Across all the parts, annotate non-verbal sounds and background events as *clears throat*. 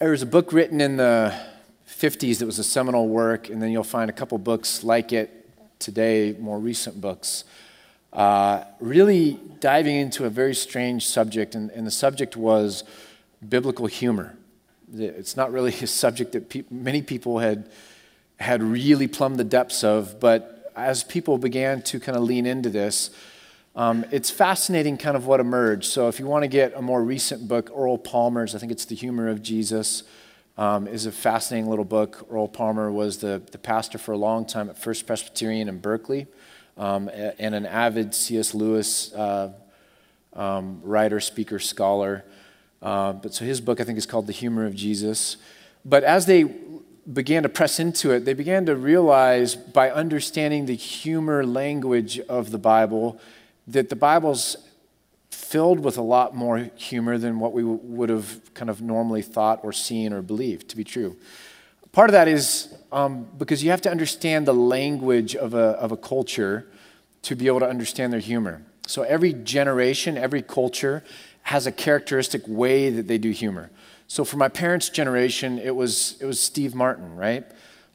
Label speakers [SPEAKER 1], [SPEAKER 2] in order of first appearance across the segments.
[SPEAKER 1] There was a book written in the 50s that was a seminal work, and then you'll find a couple books like it today, more recent books, uh, really diving into a very strange subject, and, and the subject was biblical humor. It's not really *laughs* a subject that pe- many people had, had really plumbed the depths of, but as people began to kind of lean into this, um, it's fascinating kind of what emerged. So if you want to get a more recent book, Earl Palmer's, I think it's The Humor of Jesus, um, is a fascinating little book. Earl Palmer was the, the pastor for a long time at First Presbyterian in Berkeley um, and an avid C.S. Lewis uh, um, writer, speaker, scholar. Uh, but so his book, I think, is called The Humor of Jesus. But as they began to press into it, they began to realize by understanding the humor language of the Bible that the Bible's filled with a lot more humor than what we would have kind of normally thought or seen or believed to be true. Part of that is um, because you have to understand the language of a, of a culture to be able to understand their humor. So every generation, every culture has a characteristic way that they do humor. So for my parents' generation, it was, it was Steve Martin, right?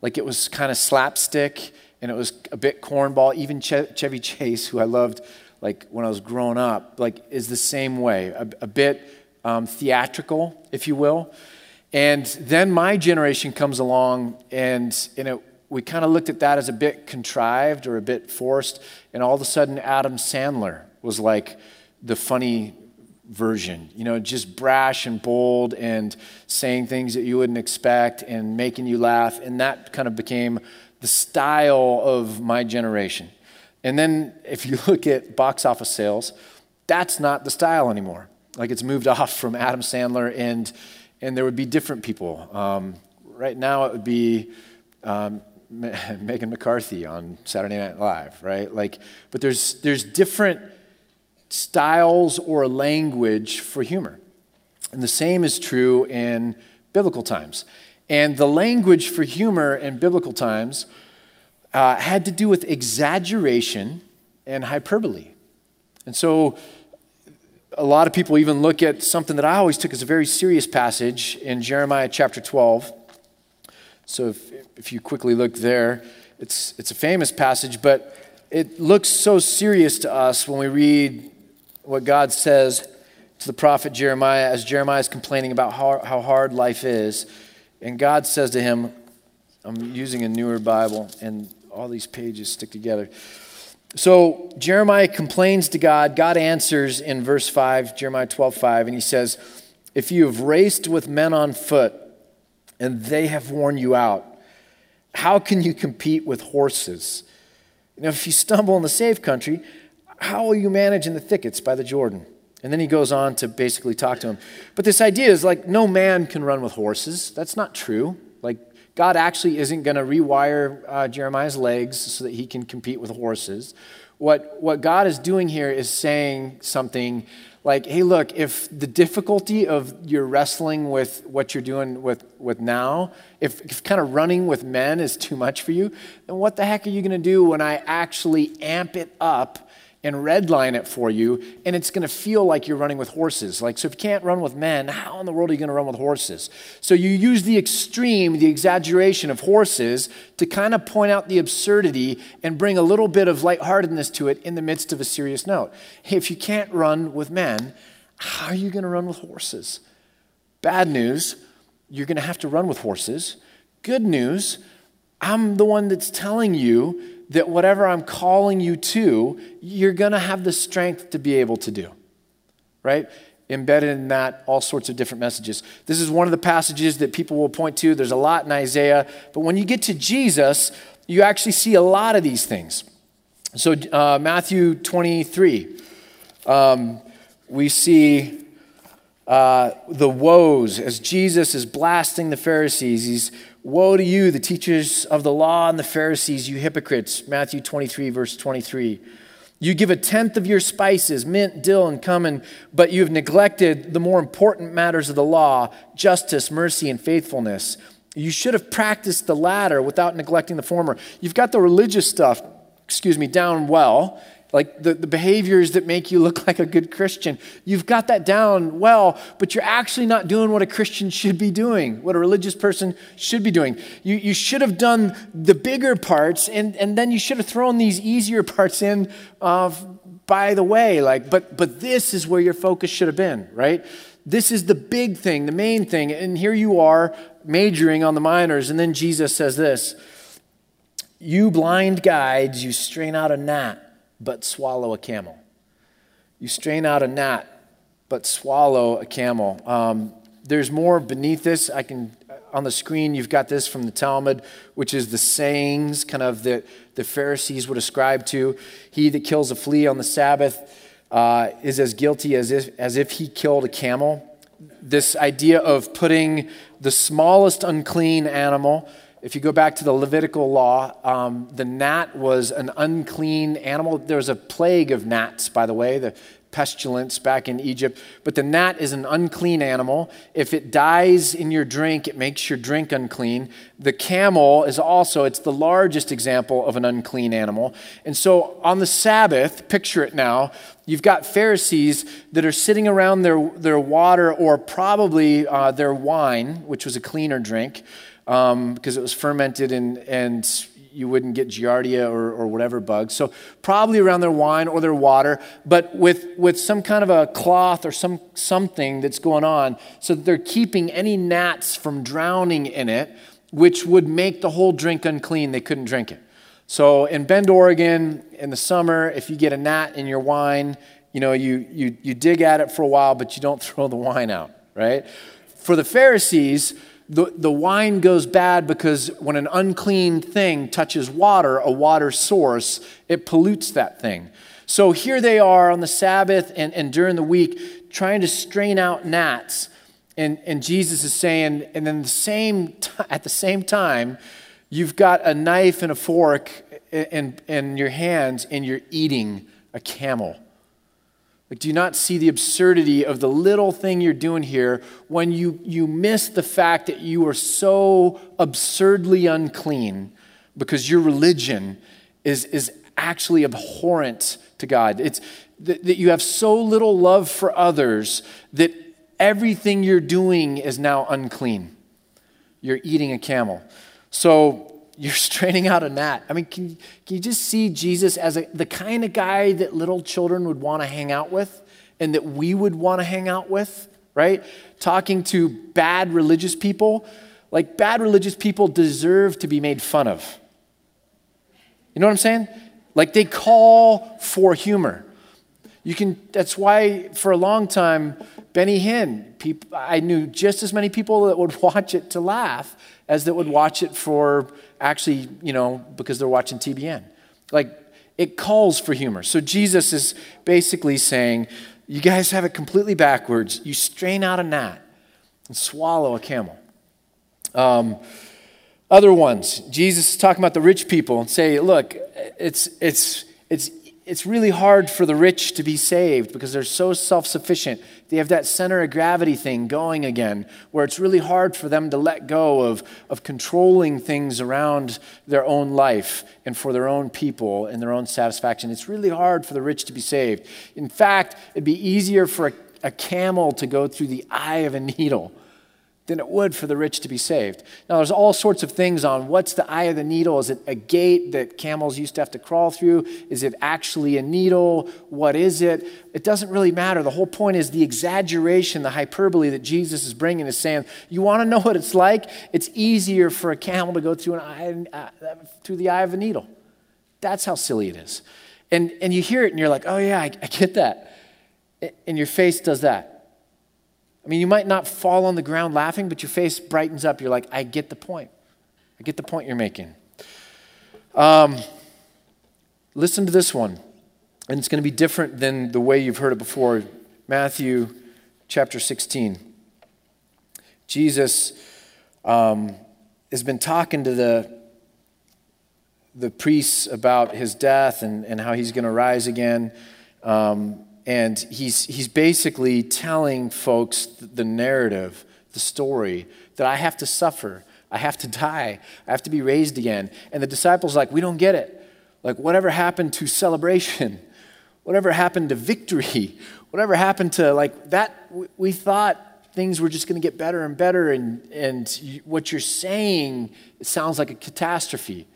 [SPEAKER 1] Like it was kind of slapstick and it was a bit cornball. Even Chevy Chase, who I loved like when I was growing up, like is the same way, a, a bit um, theatrical, if you will. And then my generation comes along, and, and it, we kind of looked at that as a bit contrived or a bit forced. And all of a sudden, Adam Sandler was like the funny version, you know, just brash and bold and saying things that you wouldn't expect and making you laugh. And that kind of became the style of my generation. And then if you *laughs* look at box office sales, that's not the style anymore. Like it's moved *laughs* off from Adam Sandler, and, and there would be different people. Um, right now, it would be um, *laughs* Megan McCarthy on Saturday Night Live, right? Like, but there's, there's different styles or language for humor. And the same is true in biblical times. And the language for humor in biblical times uh, had to do with exaggeration and hyperbole. And so a lot of people even look at something that I always took as a very serious passage in Jeremiah chapter 12. So if, if you quickly look there, it's, it's a famous passage, but it looks so serious to us when we read what God says to the prophet Jeremiah as Jeremiah is complaining about how, how hard life is. And God says to him, I'm using a newer Bible, and all these pages stick together. So Jeremiah complains to God. God answers in verse 5, Jeremiah 12, 5, and he says, If you have raced with men on foot and they have worn you out, how can you compete with horses? You know, if you stumble in the safe country, how will you manage in the thickets by the Jordan? And then he goes on to basically talk to him. But this idea is like no man can run with horses. That's not true. God actually isn't going to rewire uh, Jeremiah's legs so that he can compete with horses. What, what God is doing here is saying something like, hey, look, if the difficulty of your wrestling with what you're doing with, with now, if, if kind of running with men is too much for you, then what the heck are you going to do when I actually amp it up and redline it for you, and it's going to feel like you're running with horses. Like, so if you can't run with men, how in the world are you going to run with horses? So you use the extreme, the exaggeration of horses to kind of point out the absurdity and bring a little bit of lightheartedness to it in the midst of a serious note. If you can't run with men, how are you going to run with horses? Bad news, you're going to have to run with horses. Good news, I'm the one that's telling you that whatever I'm calling you to, you're going to have the strength to be able to do. Right? Embedded in that, all sorts of different messages. This is one of the passages that people will point to. There's a lot in Isaiah. But when you get to Jesus, you actually see a lot of these things. So, uh, Matthew 23, um, we see uh, the woes as Jesus is blasting the Pharisees. He's Woe to you, the teachers of the law and the Pharisees, you hypocrites. Matthew 23, verse 23. You give a tenth of your spices, mint, dill, and cumin, but you have neglected the more important matters of the law justice, mercy, and faithfulness. You should have practiced the latter without neglecting the former. You've got the religious stuff, excuse me, down well, like the, the behaviors that make you look *laughs* like a good Christian. You've got that down well, but you're actually not doing what a Christian should be doing, what a religious person should be doing. You, you should have done the bigger parts, and, and then you should have thrown these easier parts in uh, by the way. Like, but, but this is where your focus should have been, right? This is the big thing, the main thing. And here you are majoring on the minors, and then Jesus says this You blind guides, you strain out a gnat but swallow a camel. You strain out a gnat, but swallow a camel. Um, there's more beneath this. I can on the screen. You've got this from the Talmud, which is the sayings, kind of that the Pharisees would ascribe to. He that kills a flea on the Sabbath uh, is as guilty as if as if he killed a camel. This idea of putting the smallest unclean animal if you go back to the Levitical law, um, the gnat was an unclean animal. There was a plague of gnats, by the way, the pestilence back in Egypt. But the gnat is an unclean animal. If it dies in your drink, it makes your drink unclean. The camel is also, it's the largest example of an unclean animal. And so on the Sabbath, picture it now, you've got Pharisees that are sitting around their, their water or probably uh, their wine, which was a cleaner drink um, because it was fermented and, and you wouldn't get giardia or, or whatever bugs. So probably around their wine or their water, but with, with some kind of a cloth or some something that's going on, so that they're keeping any gnats from drowning in it, which would make the whole drink unclean. They couldn't drink it. So in Bend, Oregon, in the summer, if you get a gnat in your wine, you know, you, you, you dig at it for a while, but you don't *laughs* throw the wine out, right? For the Pharisees, the, the wine goes bad because when an unclean thing touches water, a water source, it pollutes that thing. So here they are on the Sabbath and, and during the week trying to strain out gnats. And, and Jesus is saying, and then the same t- at the same time, you've got a knife and a fork in, in your hands and you're eating a camel. Like, do you not see the absurdity of the little thing you're doing here when you, you miss the fact that you are so absurdly unclean because your religion is, is actually abhorrent to God? It's that, that you have so little love for others that everything you're doing is now unclean. You're eating a camel. So, you're *laughs* straining out a gnat. I mean, can, can you just see Jesus as a, the kind of guy that little children would want to hang out with and that we would want to hang out with, right? Talking to bad religious people. Like, bad religious people deserve to be made fun of. You know what I'm saying? Like, they call for humor. You can, that's why for a long time, Benny Hinn, people, I knew just as many people that would *laughs* watch it to laugh as that would watch it for actually, you know, because they're watching TBN. Like, it calls for humor. So Jesus is basically saying, you guys have it completely backwards. You strain out a gnat and swallow a camel. Um, other ones, Jesus is talking about the rich people and say, look, it's, it's, it's it's really hard for the rich to be saved because they're so self sufficient. They have that center of gravity thing going again, where it's really hard for them to let go of, of controlling things around their own life and for their own people and their own satisfaction. It's really hard for the rich to be saved. In fact, it'd be easier for a, a camel to go through the eye of a needle than it would for the rich to be saved. Now, there's all sorts of things on what's the eye of the needle? Is it a gate that camels used to have to crawl through? Is it actually a needle? What is it? It doesn't really matter. The whole point is the exaggeration, the hyperbole that Jesus is bringing is saying, you want to know what it's like? It's easier for a camel to go through, an eye, uh, through the eye of a needle. That's how silly it is. And, and you hear it and you're like, oh, yeah, I, I get that. And your face does that. I mean, you might not fall on the ground laughing, but your face brightens up. You're like, I get the point. I get the point you're making. Um, listen to this one. And it's going to be different than the way you've heard it before. Matthew chapter 16. Jesus um, has been talking to the, the priests about his death and, and how he's going to rise again. Um, and he's, he's basically telling folks the narrative, the story, that I have to suffer, I have to *laughs* die, I have to be raised again. And the disciples like, we don't get it. Like, whatever happened to celebration? *laughs* Whatever happened to victory? *laughs* Whatever happened to like that? We thought things were just going to get better and better, and, and what you're saying sounds like a catastrophe.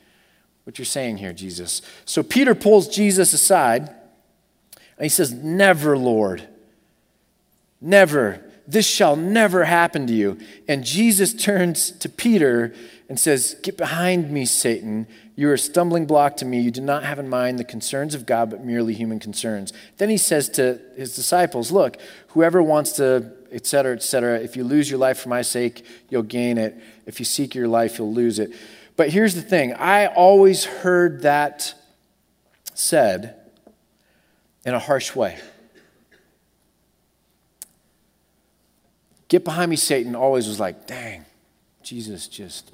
[SPEAKER 1] What you're saying here, Jesus. So Peter pulls Jesus aside and he says, Never, Lord. Never. This shall never happen to you. And Jesus turns to Peter and says, Get behind me, Satan. You are a stumbling block to me. You do not have in mind the concerns of God, but merely human concerns. Then he says to his disciples, Look, whoever wants to, et cetera, et cetera, if you lose your life for my sake, you'll gain it. If you seek your life, you'll lose it. But here's the thing I always heard that said in a harsh way. Get behind me, Satan, always was like, dang, Jesus just,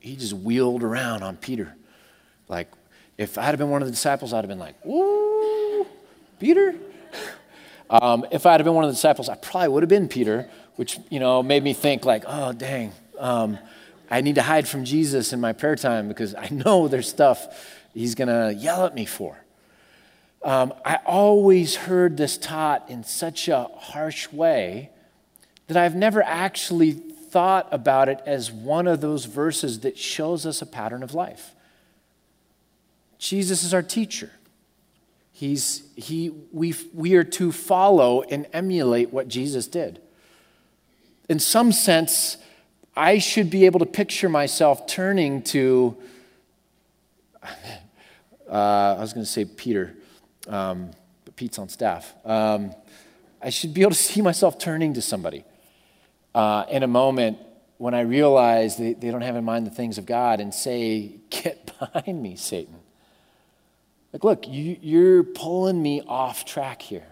[SPEAKER 1] he just wheeled around on Peter. Like, if I'd have been one of the disciples, I'd have been like, ooh, Peter? Um, if I'd have been one of the disciples, I probably would have been Peter, which, you know, made me think like, oh, dang, um, I need to hide from Jesus in my prayer time because I know there's stuff he's going to yell at me for. Um, I always heard this taught in such a harsh way that I've never actually thought about it as one of those verses that shows us a pattern of life. Jesus is our teacher. He's, he, we, we are to follow and emulate what Jesus did. In some sense, I should be able to picture myself turning to, *laughs* uh, I was going to say Peter, um, but Pete's on staff. Um, I should be able to *laughs* see myself turning to somebody uh, in a moment when I realize they, they don't have in mind the things of God and say, *laughs* Get behind me, Satan. Like, look, you, you're pulling me off track here.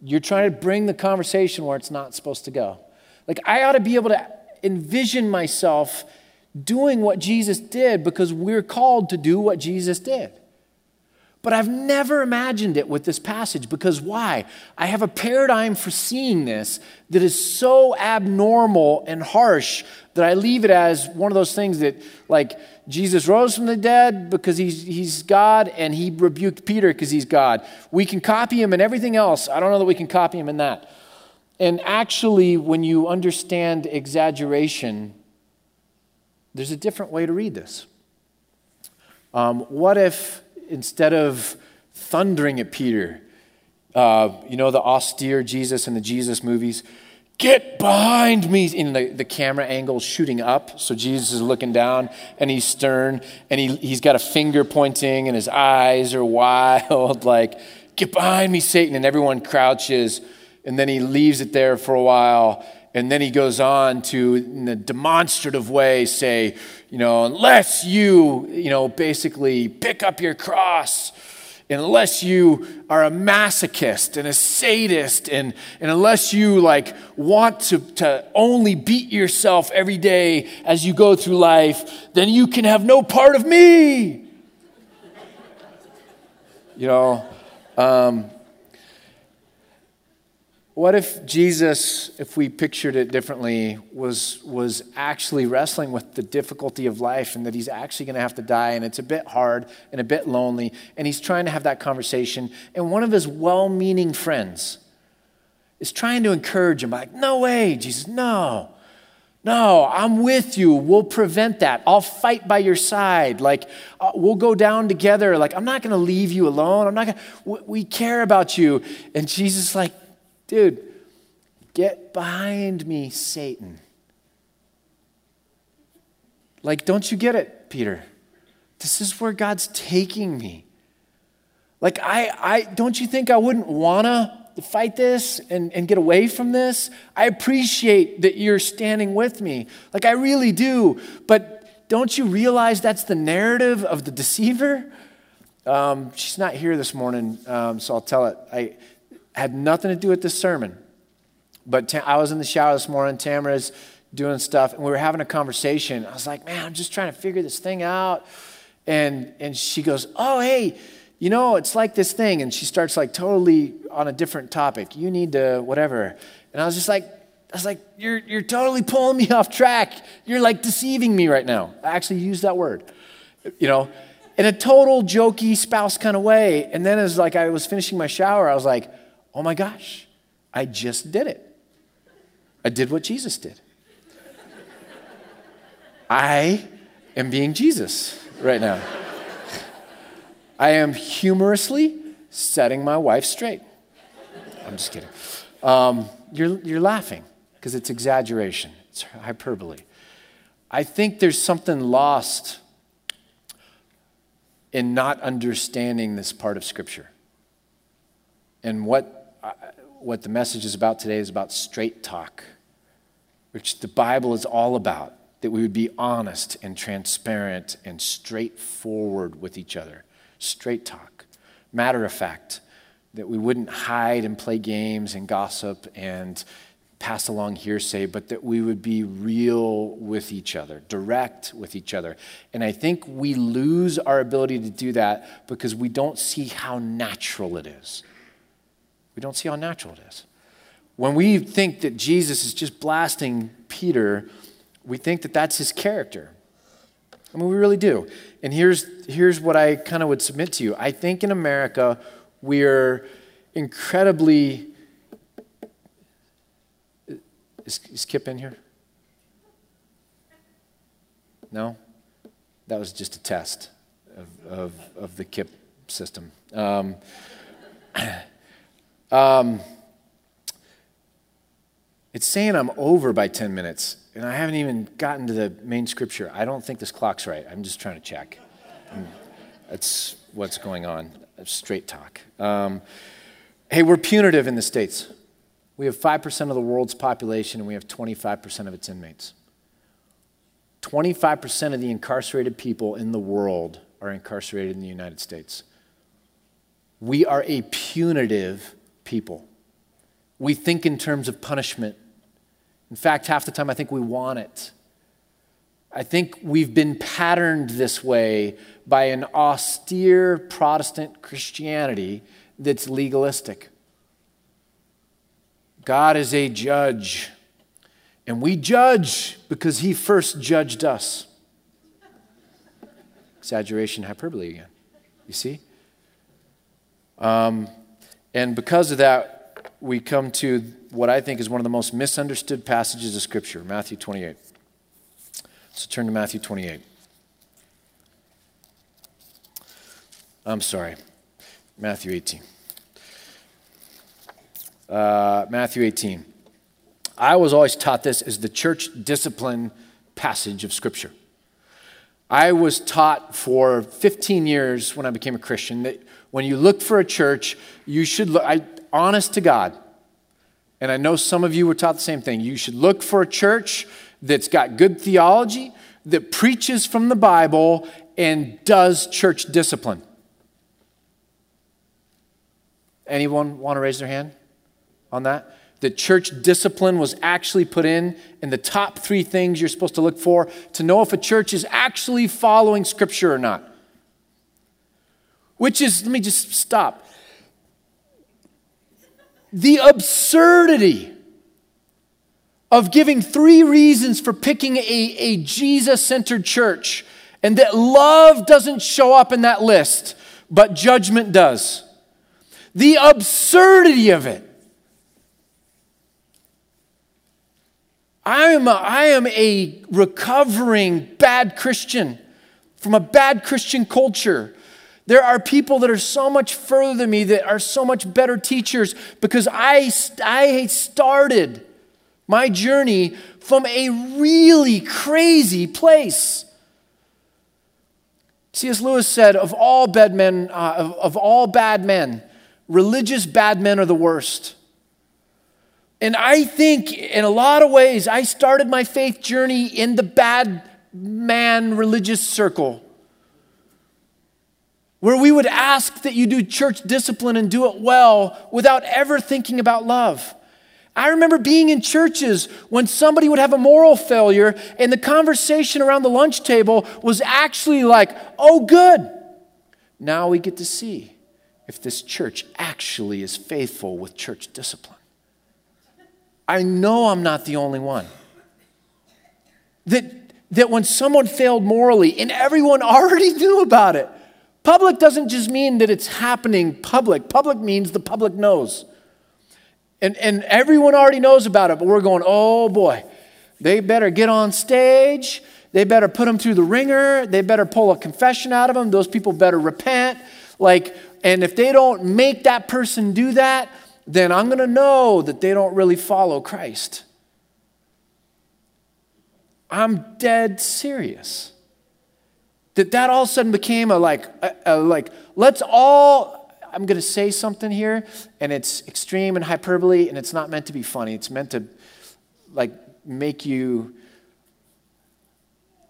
[SPEAKER 1] You're trying to bring the conversation where it's not supposed to go. Like, I ought to be able to envision myself doing what Jesus did because we're called to do what Jesus did. But I've never imagined it with this passage because why? I have a paradigm for seeing this that is so abnormal and harsh that I leave it as one of those things that, like, Jesus rose from the dead because he's, he's God and he rebuked Peter because he's God. We can copy him in everything else. I don't know that we can copy him in that. And actually, when you understand exaggeration, there's a different way to read this. Um, what if instead of thundering at Peter, uh, you know, the austere Jesus in the Jesus movies, get behind me. In the, the camera angle shooting up. So Jesus is looking down and he's stern and he, he's got a finger pointing and his eyes are *laughs* wild, like, get behind me, Satan. And everyone crouches. And then he leaves it there for a while. And then he goes on to, in a demonstrative way, say, you know, unless you, you know, basically pick up your cross, unless you are a masochist and a sadist, and, and unless you like want to, to only beat yourself every day as you go through life, then you can have no part of me. You know, um, what if Jesus, if we pictured it differently, was, was actually wrestling with the difficulty of life and that he's actually going to have to die and it's a bit hard and a bit lonely and he's trying to have that conversation and one of his well meaning friends is trying to encourage him, like, no way, Jesus, no. No, I'm with you. We'll prevent that. I'll fight by your side. Like, uh, we'll go down together. Like, I'm not going to leave you alone. I'm not going to, we care about you. And Jesus, like, Dude, get behind me, Satan. Like, don't you get it, Peter? This is where God's taking me. Like, I, I don't you think I wouldn't wanna fight this and, and get away from this? I appreciate that you're standing with me. Like, I really do. But don't you realize that's the narrative of the deceiver? Um, she's not here this morning, um, so I'll tell it. I, had nothing to do with this sermon. But I was in the shower this morning, Tamara's doing stuff, and we were having a conversation. I was like, man, I'm just trying to figure this thing out. And, and she goes, oh, hey, you know, it's like this thing. And she starts like totally on a different topic. You need to whatever. And I was just like, I was like, you're, you're totally pulling me *laughs* off track. You're like deceiving me right now. I actually used that word, you know. in a total jokey spouse kind of way. And then as like I was finishing my shower, I was like, oh my gosh, I just did it. I did what Jesus did. I am being Jesus right now. I am humorously setting my wife straight. I'm just kidding. Um, you're, you're laughing because it's exaggeration, it's hyperbole. I think there's something lost in not understanding this part of Scripture. And what, what the message is about today is about straight talk, which the Bible is all about that we would be honest and transparent and straightforward with each other. Straight talk, matter of fact, that we wouldn't hide and play games and gossip and pass along hearsay, but that we would be real with each other, direct with each other. And I think we lose our ability to do that because we don't see how natural it is. We don't see how natural it is. When we think that Jesus is just blasting Peter, we think that that's his character. I mean, we really do. And here's, here's what I kind of would submit to you I think in America, we're incredibly is, is Kip in here? No? That was just a test of, of, of the KIP system. Um, *clears throat* um, it's saying I'm over by 10 minutes, and I haven't even gotten to the main scripture. I don't think this clock's right. I'm just trying to check. Um, that's what's going on. Straight talk. Um, hey, we're punitive in the States. We have 5% of the world's population and we have 25% of its inmates. 25% of the incarcerated people in the world are incarcerated in the United States. We are a punitive people. We think in terms of punishment. In fact, half the time I think we want it. I think we've been patterned this way by an austere Protestant Christianity that's legalistic. God is a judge, and we judge because he first judged us. Exaggeration, hyperbole again. You see? Um, and because of that, we come to what I think is one of the most misunderstood passages of Scripture Matthew 28. So turn to Matthew 28. I'm sorry, Matthew 18 uh, Matthew 18. I was always taught this as the church discipline passage of Scripture. I was taught for 15 years when I became a Christian that when you look for a church, you should look, I, honest to God, and I know some of you were taught the same thing. You should look for a church that's got good theology, that preaches from the Bible, and does church discipline. Anyone want to raise their hand? on that? The church discipline was actually put in in the top three things you're supposed to look for to know if a church is actually following Scripture or not. Which is, let me just stop. The absurdity of giving three reasons for picking a, a Jesus centered church, and that love doesn't show up in that list, but judgment does. The absurdity of it. I am a, I am a recovering bad Christian from a bad Christian culture. There are people that are so much further than me that are so much better teachers because I, I started my journey from a really crazy place. C.S. Lewis said, of all bad men, uh, of, of all bad men, religious bad men are the worst. And I think in a lot of ways, I started my faith journey in the bad man religious circle where we would ask that you do church discipline and do it well without ever thinking about love. I remember being in churches when somebody would have a moral failure and the conversation around the lunch table was actually like, oh, good. Now we get to see if this church actually is faithful with church discipline. I know I'm not the only one. That, that when someone failed morally and everyone *laughs* already knew about it, Public doesn't just mean that it's happening public, public means the public knows. And, and everyone already knows about it, but we're going, oh boy, they better get on stage. They better put them through the ringer. They better pull a confession out of them. Those people better repent. Like, and if they don't make that person do that, then I'm going to know that they don't really follow Christ. I'm dead serious. That that all of a sudden became a like, a, a like, let's all, I'm going to say something here, and it's extreme and hyperbole, and it's not meant to be funny. It's meant to like make you.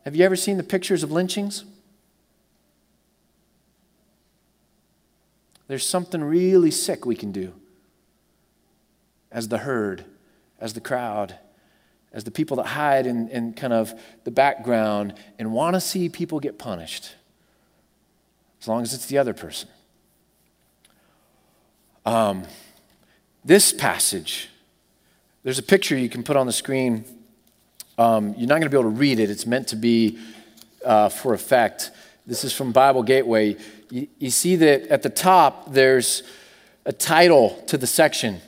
[SPEAKER 1] Have you ever seen the pictures of lynchings? There's something really sick we can do as the herd, as the crowd, as the people that hide in, in kind of the background and want to see people get punished, as long as it's the other person. Um, this passage, there's a picture you can put on the screen. Um, you're not going to be able to read it, it's meant to be uh, for effect. This is from Bible Gateway. You, you see that at the top, there's a title to the section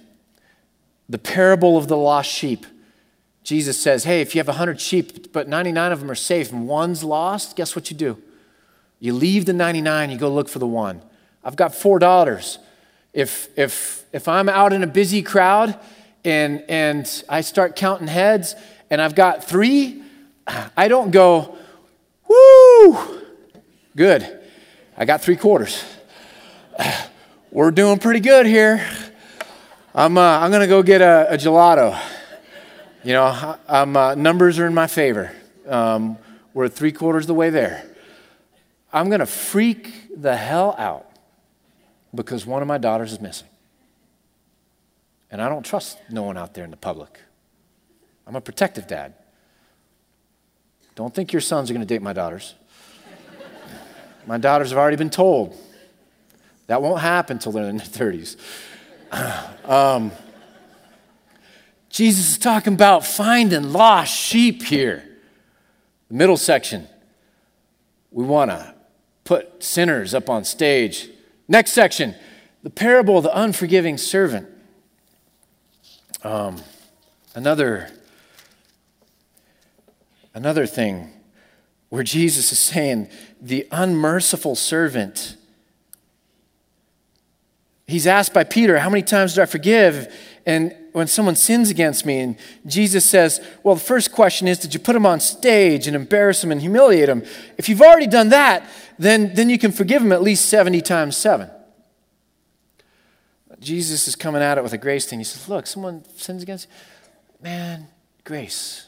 [SPEAKER 1] The Parable of the Lost Sheep. Jesus says, Hey, if you have 100 sheep, but 99 of them are safe and one's lost, guess what you do? You leave the 99, you go look for the one. I've got four daughters. If, if, if I'm out in a busy crowd and, and I start counting heads and I've got three, I don't go, woo, good. I got three quarters. We're doing pretty good here. I'm, uh, I'm going to go get a, a gelato. You know, uh, numbers are in my favor. Um, we're three quarters of the way there. I'm going to freak the hell out because one of my daughters is missing. And I don't trust no one out there in the public. I'm a protective dad. Don't think your sons are going to date my daughters. my daughters have already been told that won't happen until they're in their 30s. *clears throat* Um, Jesus is talking about finding lost sheep here. The middle section, we want to put sinners up on stage. Next section, the parable of the unforgiving servant. Um, another, another thing where Jesus is saying the unmerciful servant. He's asked by Peter, How many times do I forgive? And when someone sins against me, and Jesus says, Well, the first question is, did you put him on stage and embarrass him and humiliate him? If you've already done that, then, then you can forgive him at least 70 times 7. Jesus is coming at it with a grace thing. He says, Look, someone sins against you. Man, grace.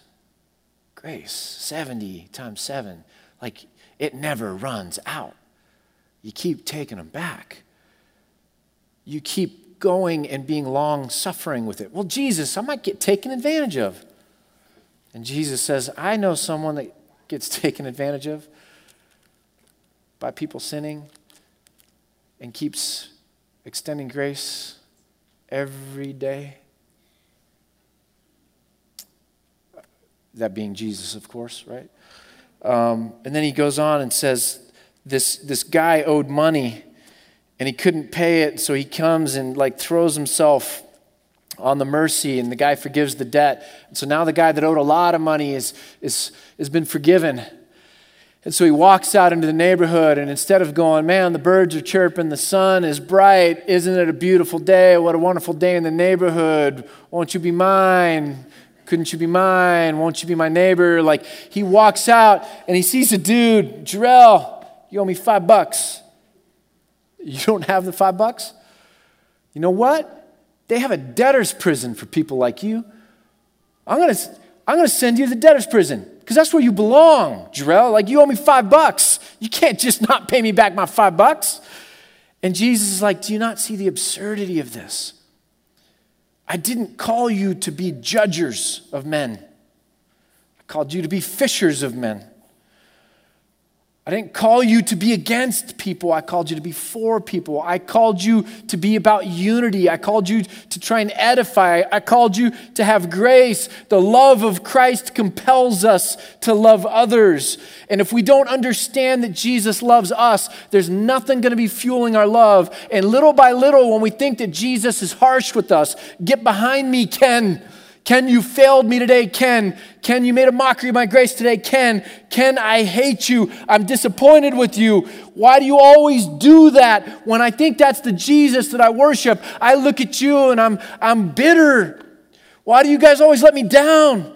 [SPEAKER 1] Grace. 70 times 7. Like, it never runs out. You keep taking them back. You keep going and being long suffering with it. Well, Jesus, I might get taken advantage of. And Jesus says, I know someone that gets *laughs* taken advantage of by people sinning and keeps extending grace every day. That being Jesus, of course, right? Um, and then he goes on and says, this, this guy owed money and he couldn't pay it, so he comes and like throws himself on the mercy, and the guy forgives the debt. And so now the guy that owed a lot of money is, is, has been forgiven. And so he walks out into the neighborhood, and instead of going, Man, the birds are chirping, the sun is bright, isn't it a beautiful day? What a wonderful day in the neighborhood. Won't you be mine? Couldn't you be mine? Won't you be my neighbor? Like he walks out and he sees a dude, Jarrell, you owe me five bucks. You don't have the five bucks? You know what? They have a debtor's prison for people like you. I'm going to I'm going to send you to the debtor's prison because that's where you belong, Jarrell. Like, you owe me five bucks. You can't just not pay me back my five bucks. And Jesus is like, Do you not see the absurdity of this? I didn't call you to be judgers of men, I called you to be fishers of men. I didn't call you to be against people. I called you to be for people. I called you to be about unity. I called you to try and edify. I called you to have grace. The love of Christ compels us to love others. And if we don't understand that Jesus loves us, there's nothing going to be fueling our love. And little by little, when we think that Jesus is harsh with us, get behind me, Ken. Ken, you failed me today. Ken, Ken, you made a mockery of my grace today. Ken, Ken, I hate you. I'm disappointed with you. Why do you always do that? When I think that's the Jesus that I worship, I look at you and I'm, I'm bitter. Why do you guys always let me down?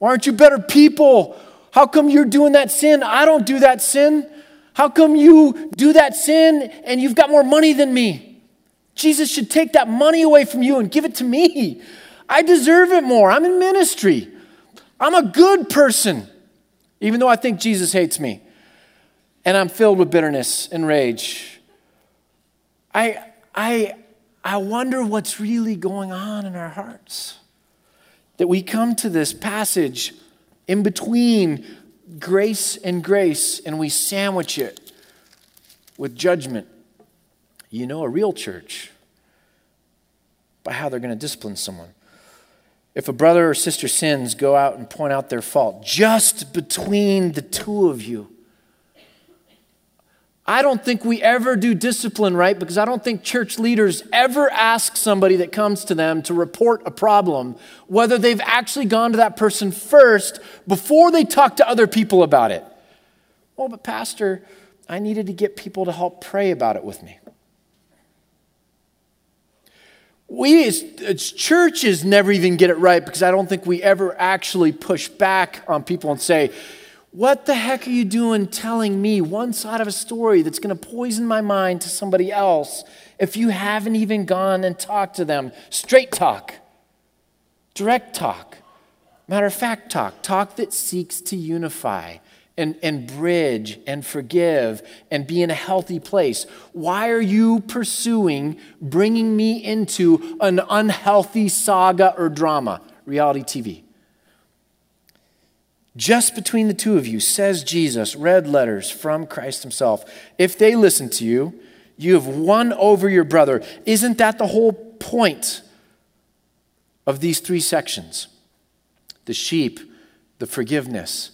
[SPEAKER 1] Why aren't you better people? How come you're doing that sin? I don't do that sin. How come you do that sin and you've got more money than me? Jesus should take that money away from you and give it to me. I deserve it more. I'm in ministry. I'm a good person, even though I think Jesus hates me. And I'm filled with bitterness and rage. I, I, I wonder what's really going on in our hearts. That we come to this passage in between grace and grace and we sandwich it with judgment. You know, a real church by how they're going to discipline someone. If a brother or sister sins, go out and point out their fault just between the two of you. I don't think we ever do discipline right because I don't think church leaders ever ask somebody that comes to them to report a problem whether they've actually gone to that person first before they talk to other people about it. Well, but Pastor, I needed to get people to help pray about it with me we as, as, churches never even get it right because I don't think we ever actually push back on people and say, What the heck are you doing telling me one side of a story that's going to poison my mind to somebody else if you haven't even gone and talked to them? Straight talk, direct talk, matter of fact talk, talk that seeks to unify and, and bridge and forgive and be in a healthy place? Why are you pursuing bringing me into an unhealthy saga or drama? Reality TV. Just between the two of you, says Jesus, red letters from Christ Himself. If they listen to you, you have won over your brother. Isn't that the whole point of these three sections? The sheep, the forgiveness,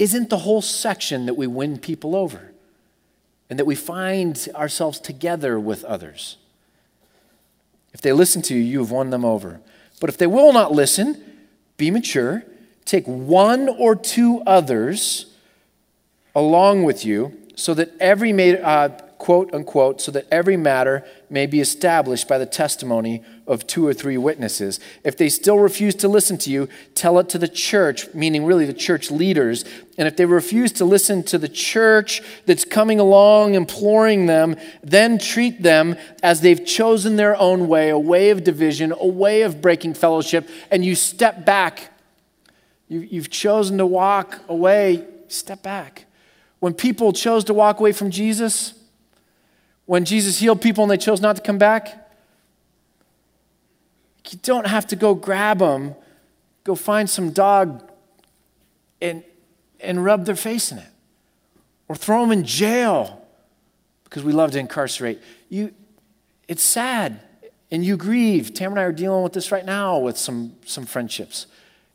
[SPEAKER 1] isn't the whole section that we win people over and that we find ourselves together with others. If they listen to you, you have won them over. But if they will not listen, be mature, take one or two others along with you so that every uh, quote unquote, so that every matter may be established by the testimony of two or three witnesses. If they still refuse to listen to you, tell it to the church, meaning really the church leaders. And if they refuse to listen to the church that's coming along imploring them, then treat them as they've chosen their own way, a way of division, a way of breaking fellowship, and you step back. You, have chosen to walk away, step back. When people chose to walk away from Jesus, when Jesus healed people and they chose not to come back? You don't have to go grab them, go find some dog and, and rub their face in it, or throw them in jail because we love to incarcerate. You, it's sad, and you grieve. Tam and I are dealing with this right now with some, some friendships.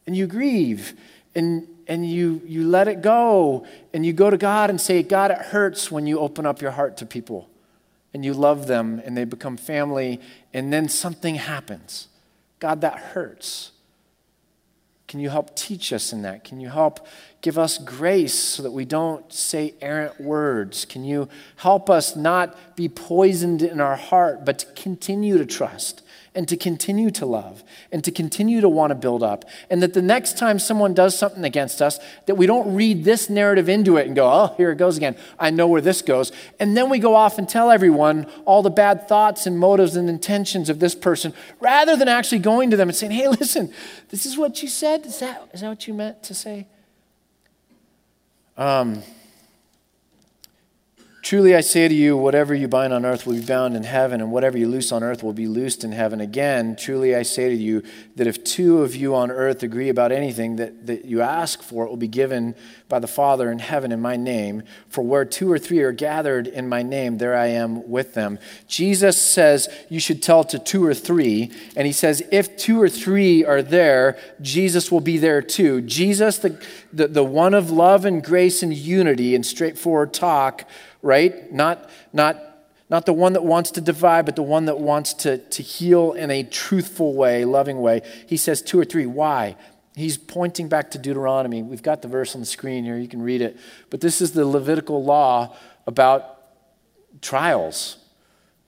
[SPEAKER 1] And you grieve, and, and you, you let it go, and you go to God and say, God, it hurts when you open up your heart to people and you love them and they become family, and then something happens. God, that hurts. Can you help teach us in that? Can you help give us grace so that we don't say errant words? Can you help us not be poisoned in our heart, but to continue to trust and to continue to love and to continue to want to build up. And that the next time someone does something against us, that we don't read this narrative into it and go, oh, here it goes again. I know where this goes. And then we go off and tell everyone all the bad thoughts and motives and intentions of this person, rather than actually going to them and saying, hey, listen, this is what you said. Is that, is that what you meant to say? Um, Truly I say to you, whatever you bind on earth will be bound in heaven, and whatever you loose on earth will be loosed in heaven. Again, truly I say to you that if two of you on earth agree about anything that, that you ask for, it will be given by the Father in heaven in my name. For where two or three are gathered in my name, there I am with them. Jesus says you should tell to two or three, and he says if two or three are there, Jesus will be there too. Jesus, the, the, the one of love and grace and unity and straightforward talk, right? Not, not, not the one that wants to divide, but the one that wants to, to heal in a truthful way, loving way. He says two or three. Why? He's pointing back to Deuteronomy. We've got the verse on the screen here. You can read it. But this is the Levitical law about trials.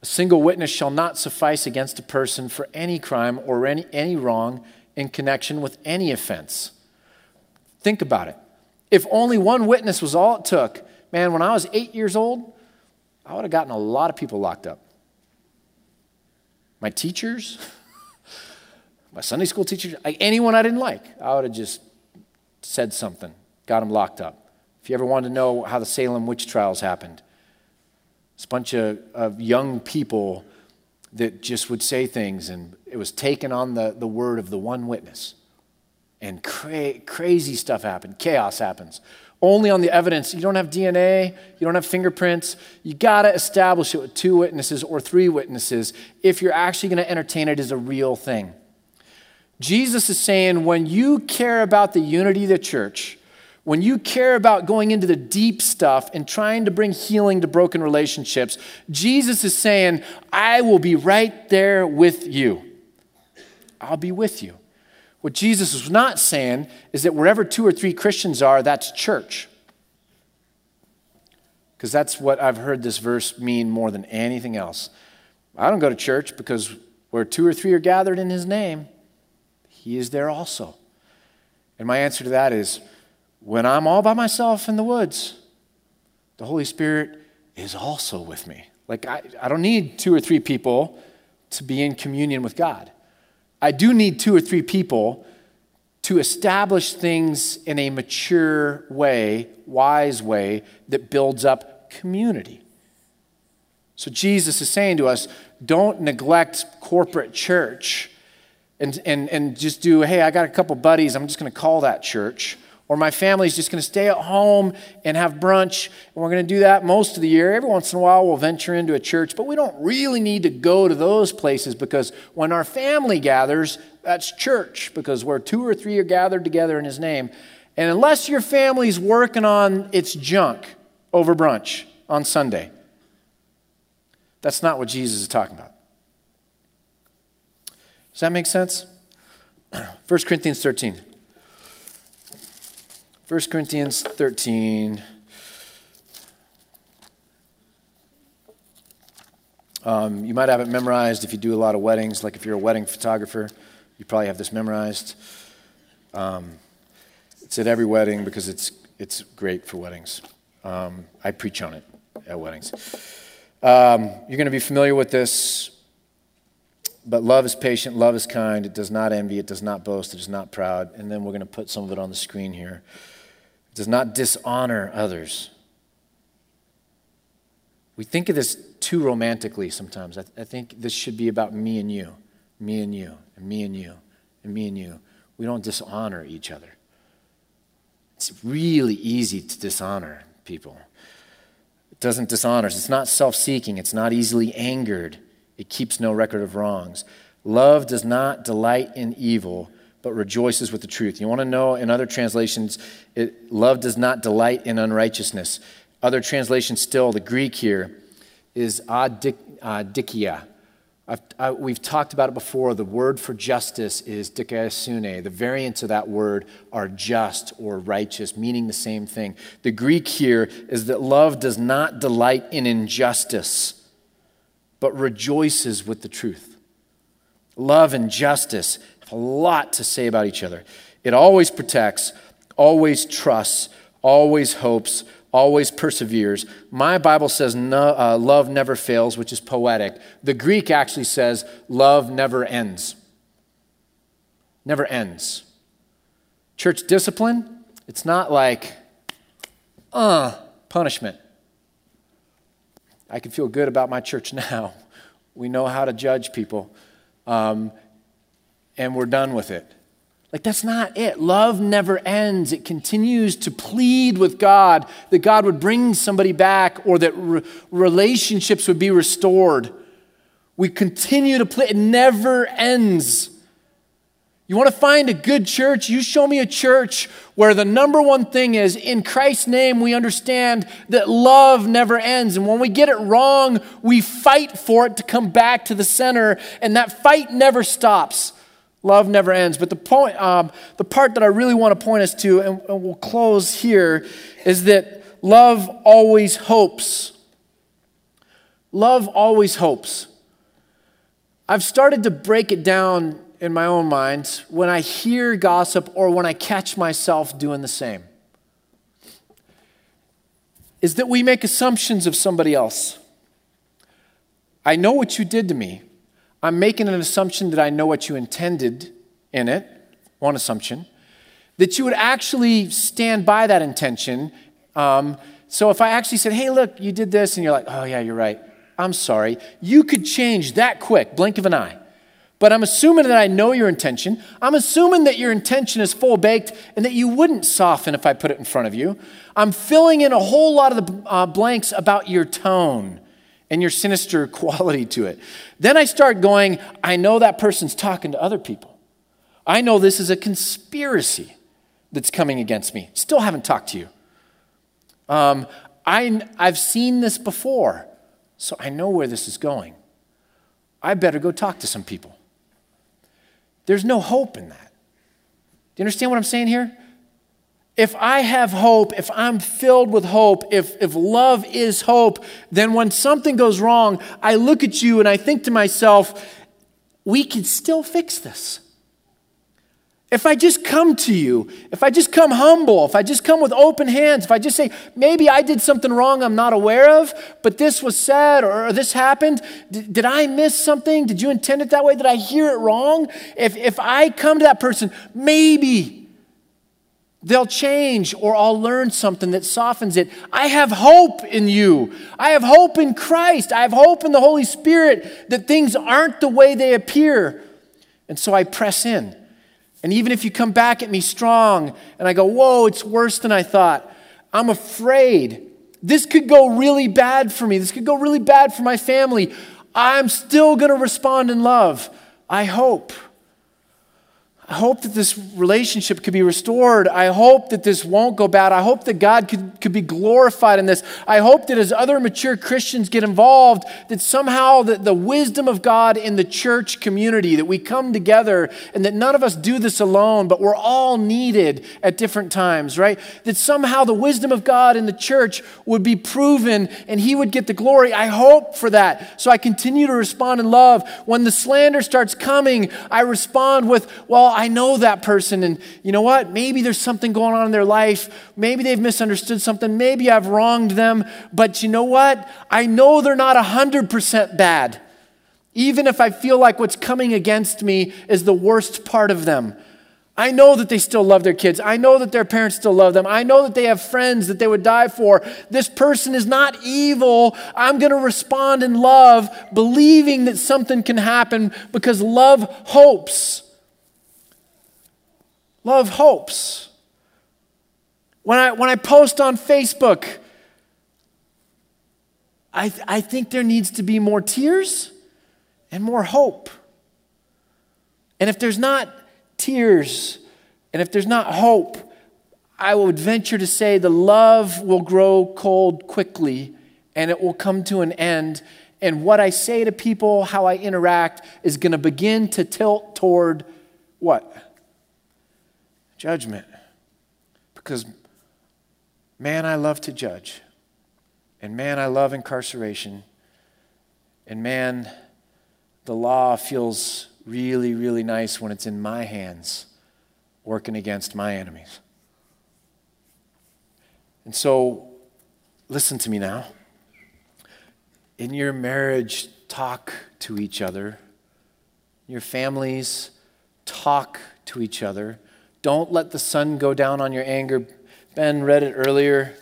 [SPEAKER 1] A single witness shall not suffice against a person for any crime or any, any wrong in connection with any offense. Think about it. If only one witness was all it took, Man, when I was eight years old, I would have gotten a lot of people locked up. My teachers, *laughs* my Sunday school teachers, anyone I didn't like, I would have just said something, got them locked up. If you ever wanted to know how the Salem witch trials happened, it's a bunch of, of young people that just would say things, and it was taken on the, the word of the one witness. And cra- crazy stuff happened, chaos happens only on the evidence. You don't have DNA, you don't have fingerprints. You got to establish it with two witnesses or three witnesses if you're actually going to entertain it as a real thing. Jesus is saying when you care about the unity of the church, when you care about going into the deep stuff and trying to bring healing to broken relationships, Jesus is saying, I will be right there with you. I'll be with you. What Jesus was not saying is that wherever two or three Christians are, that's church. Because that's what I've heard this verse mean more than anything else. I don't go to church because where two or three are gathered in his name, he is there also. And my answer to that is when I'm all by myself in the woods, the Holy Spirit is also with me. Like, I, I don't need two or three people to be in communion with God. I do need two or three people to establish things in a mature way, wise way, that builds up community. So Jesus is saying to us don't neglect corporate church and, and, and just do, hey, I got a couple buddies, I'm just going to call that church. Or my family's just going to stay at home and have brunch, and we're going to do that most of the year. Every once in a while, we'll venture into a church, but we don't really need to go to those places because when our family gathers, that's church, because where two or three are gathered together in His name. And unless your family's working on its junk over brunch on Sunday, that's not what Jesus is talking about. Does that make sense? *clears throat* 1 Corinthians 13. 1 Corinthians 13. Um, you might have it memorized if you do a lot of weddings. Like if you're a wedding photographer, you probably have this memorized. Um, it's at every wedding because it's, it's great for weddings. Um, I preach on it at weddings. Um, you're going to be familiar with this, but love is patient, love is kind, it does not envy, it does not boast, it is not proud. And then we're going to put some of it on the screen here does not dishonor others. We think of this too romantically sometimes. I, th- I, think this should be about me and you, me and you, and me and you, and me and you. We don't dishonor each other. It's really easy to dishonor people. It doesn't dishonor us. It's not self seeking. It's not easily angered. It keeps no record of wrongs. Love does not delight in evil but rejoices with the truth. You want to know in other translations, it, love does not delight in unrighteousness. Other translations still, the Greek here is adikia. I, we've talked about it before. The word for justice is dikaiosune. The variants of that word are just or righteous, meaning the same thing. The Greek here is that love does not delight in injustice, but rejoices with the truth. Love and justice a lot to say about each other. It always protects, always trusts, always hopes, always perseveres. My Bible says no, uh, love never fails, which is poetic. The Greek actually says love never ends. Never ends. Church discipline, it's not like, uh, punishment. I can feel good about my church *laughs* now. We know how to judge people, um, and we're done with it. Like, that's not it. Love never ends. It continues to plead with God that God would bring somebody back or that re- relationships would be restored. We continue to plead, it never ends. You want to find a good church? You show me a church where the number one thing is in Christ's name, we understand that love never ends. And when we get it wrong, we fight for it to come back to the center, and that fight never stops. Love never ends. But the, point, um, the part that I really want to point us to, and, and we'll close here, is that love always hopes. Love always hopes. I've started to break it down in my own mind when I hear gossip or when I catch myself doing the same is that we make assumptions of somebody else. I know what you did to me. I'm making an assumption that I know what you intended in it, one assumption, that you would actually stand by that intention. Um, so if I actually said, hey, look, you did this, and you're like, oh, yeah, you're right, I'm sorry, you could change that quick, blink of an eye. But I'm assuming that I know your intention. I'm assuming that your intention is full baked and that you wouldn't soften if I put it in front of you. I'm filling in a whole lot of the uh, blanks about your tone and your sinister *laughs* quality to it. Then I start going, I know that person's talking to other people. I know this is a conspiracy that's coming against me. Still haven't talked to you. Um, I, I've seen this before, so I know where this is going. I better go talk to some people. There's no hope in that. Do you understand what I'm saying here? If I have hope, if I'm filled with hope, if, if love is hope, then when something goes wrong, I look at you and I think to myself, we can still fix this. If I just come to you, if I just come humble, if I just come with open hands, if I just say, maybe I did something wrong I'm not aware of, but this was said or, this happened, D- did I miss something? Did you intend it that way? Did I hear it wrong? If, if I come to that person, maybe they'll change or I'll learn something that softens it. I have hope in you. I have hope in Christ. I have hope in the Holy Spirit that things aren't the way they appear. And so I press in. And even if you come back at me strong and I go, whoa, it's worse than I thought, I'm afraid. This could go really bad for me. This could go really bad for my family. I'm still going to respond in love. I hope. I hope that this relationship could be restored. I hope that this won't go bad. I hope that God could, could be glorified in this. I hope that as other mature Christians get involved, that somehow the, the wisdom of God in the church community, that we come together and that none of us do this alone, but we're all needed at different times, right? That somehow the wisdom of God in the church would be proven and He would get the glory. I hope for that. So I continue to respond in love. When the slander starts coming, I respond with, well, I know that person, and you know what? Maybe there's something going on in their life. Maybe they've misunderstood something. Maybe I've wronged them. But you know what? I know they're not 100% bad. Even if I feel like what's coming against me is the worst part of them. I know that they still love their kids. I know that their parents still love them. I know that they have friends that they would die for. This person is not evil. I'm going to respond in love, believing that something can happen because love hopes. Love hopes. When I, when I post on Facebook, I, I think there needs to be more tears and more hope. And if there's not tears and if there's not hope, I would venture to say the love will grow cold quickly and it will come to an end. And what I say to people, how I interact, is going to begin to tilt toward what? Judgment. Because, man, I love to judge. And, man, I love incarceration. And, man, the law feels really, really nice when it's in my hands, working against my enemies. And so, listen to me now. In your marriage, talk to each other. Your families, talk to each other. Don't let the sun go down on your anger. Ben read it earlier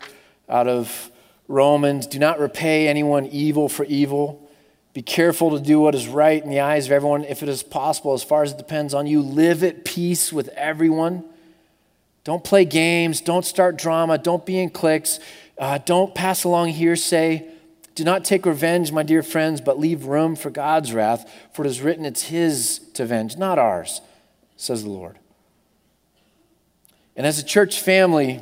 [SPEAKER 1] out of Romans, do not repay anyone evil for evil. Be careful to do what is right in the eyes of everyone. If it is possible, as far as it depends on you, live at peace with everyone. Don't play games. Don't start drama. Don't be in cliques. Uh, don't pass along hearsay. Do not take revenge, my dear friends, but leave room for God's wrath, for it is written, it's His to avenge, not ours, says the Lord. And as a church family,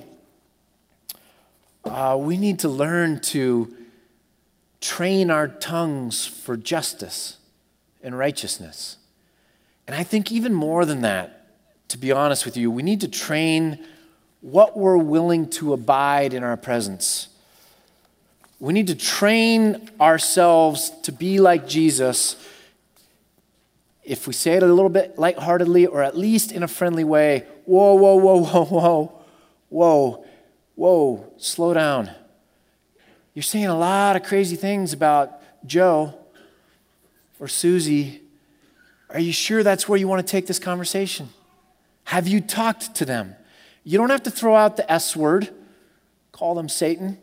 [SPEAKER 1] uh, we need to learn to train our tongues for justice and righteousness. And I think even more than that, to be honest with you, we need to train what we're willing to abide in our presence. We need to train ourselves to be like Jesus. If we say it a little bit lightheartedly or at least in a friendly way, whoa, whoa, whoa, whoa, whoa, whoa whoa, slow down. You're saying a lot of crazy things about Joe or Susie. Are you sure that's where you want to take this conversation? Have you talked to them? You don't have to throw out the S word, call them Satan.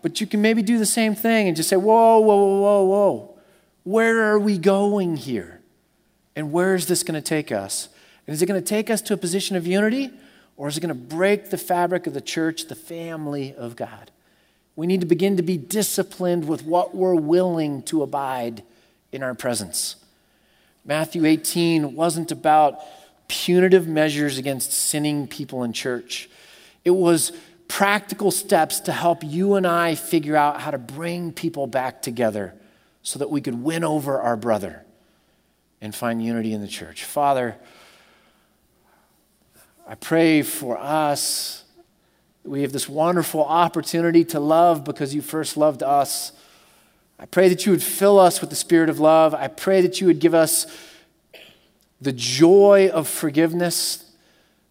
[SPEAKER 1] But you can maybe do the same thing and just say, whoa, whoa, whoa, whoa, whoa. Where are we going here? And where is this going to take us? And is it going to take us to a position of unity? Or is it going to break the fabric of the church, the family of God? We need to begin to be disciplined with what we're willing to abide in our presence. Matthew 18 wasn't about punitive measures against sinning people in church, it was practical steps to help you and I figure out how to bring people back together so that we could win over our brother and find unity in the church. Father, I pray for us. We have this wonderful opportunity to love because you first loved us. I pray that you would fill us with the spirit of love. I pray that you would give us the joy of forgiveness,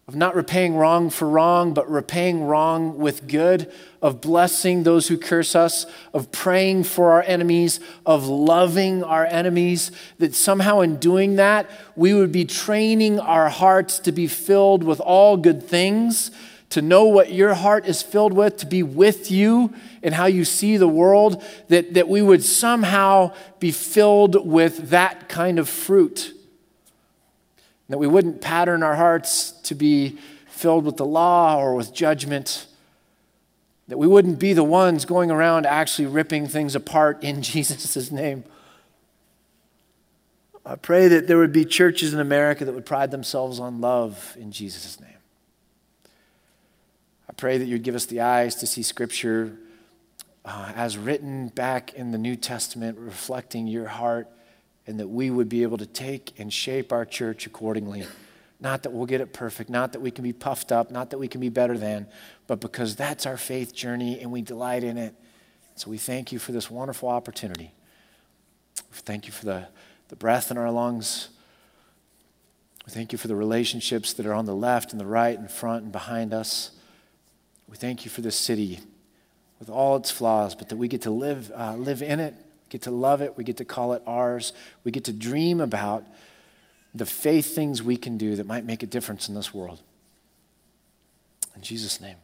[SPEAKER 1] of not repaying wrong for wrong, but repaying wrong with good, of blessing those who curse us, of praying for our enemies, of loving our enemies, that somehow in doing that, we would be training our hearts to be filled with all good things, to know what your heart is filled with, to be with you and how you see the world, that, that we would somehow be filled with that kind of fruit that we wouldn't pattern our hearts to be filled with the law or with judgment. That we wouldn't be the ones going around actually ripping things apart in *laughs* Jesus' name. I pray that there would be churches in America that would pride themselves on love in Jesus' name. I pray that you'd give us the eyes to see Scripture uh, as written back in the New Testament, reflecting your heart and that we would be able to take and shape our church accordingly. Not that we'll get it perfect, not that we can be puffed up, not that we can be better than, but because that's our faith journey and we delight in it. So we thank you for this wonderful opportunity. Thank you for the, the breath in our lungs. We thank you for the relationships that are on the left and the right and front and behind us. We thank you for this city with all its flaws, but that we get to live, uh, live in it get to love it. We get to call it ours. We get to dream about the faith things we can do that might make a difference in this world. In Jesus' name.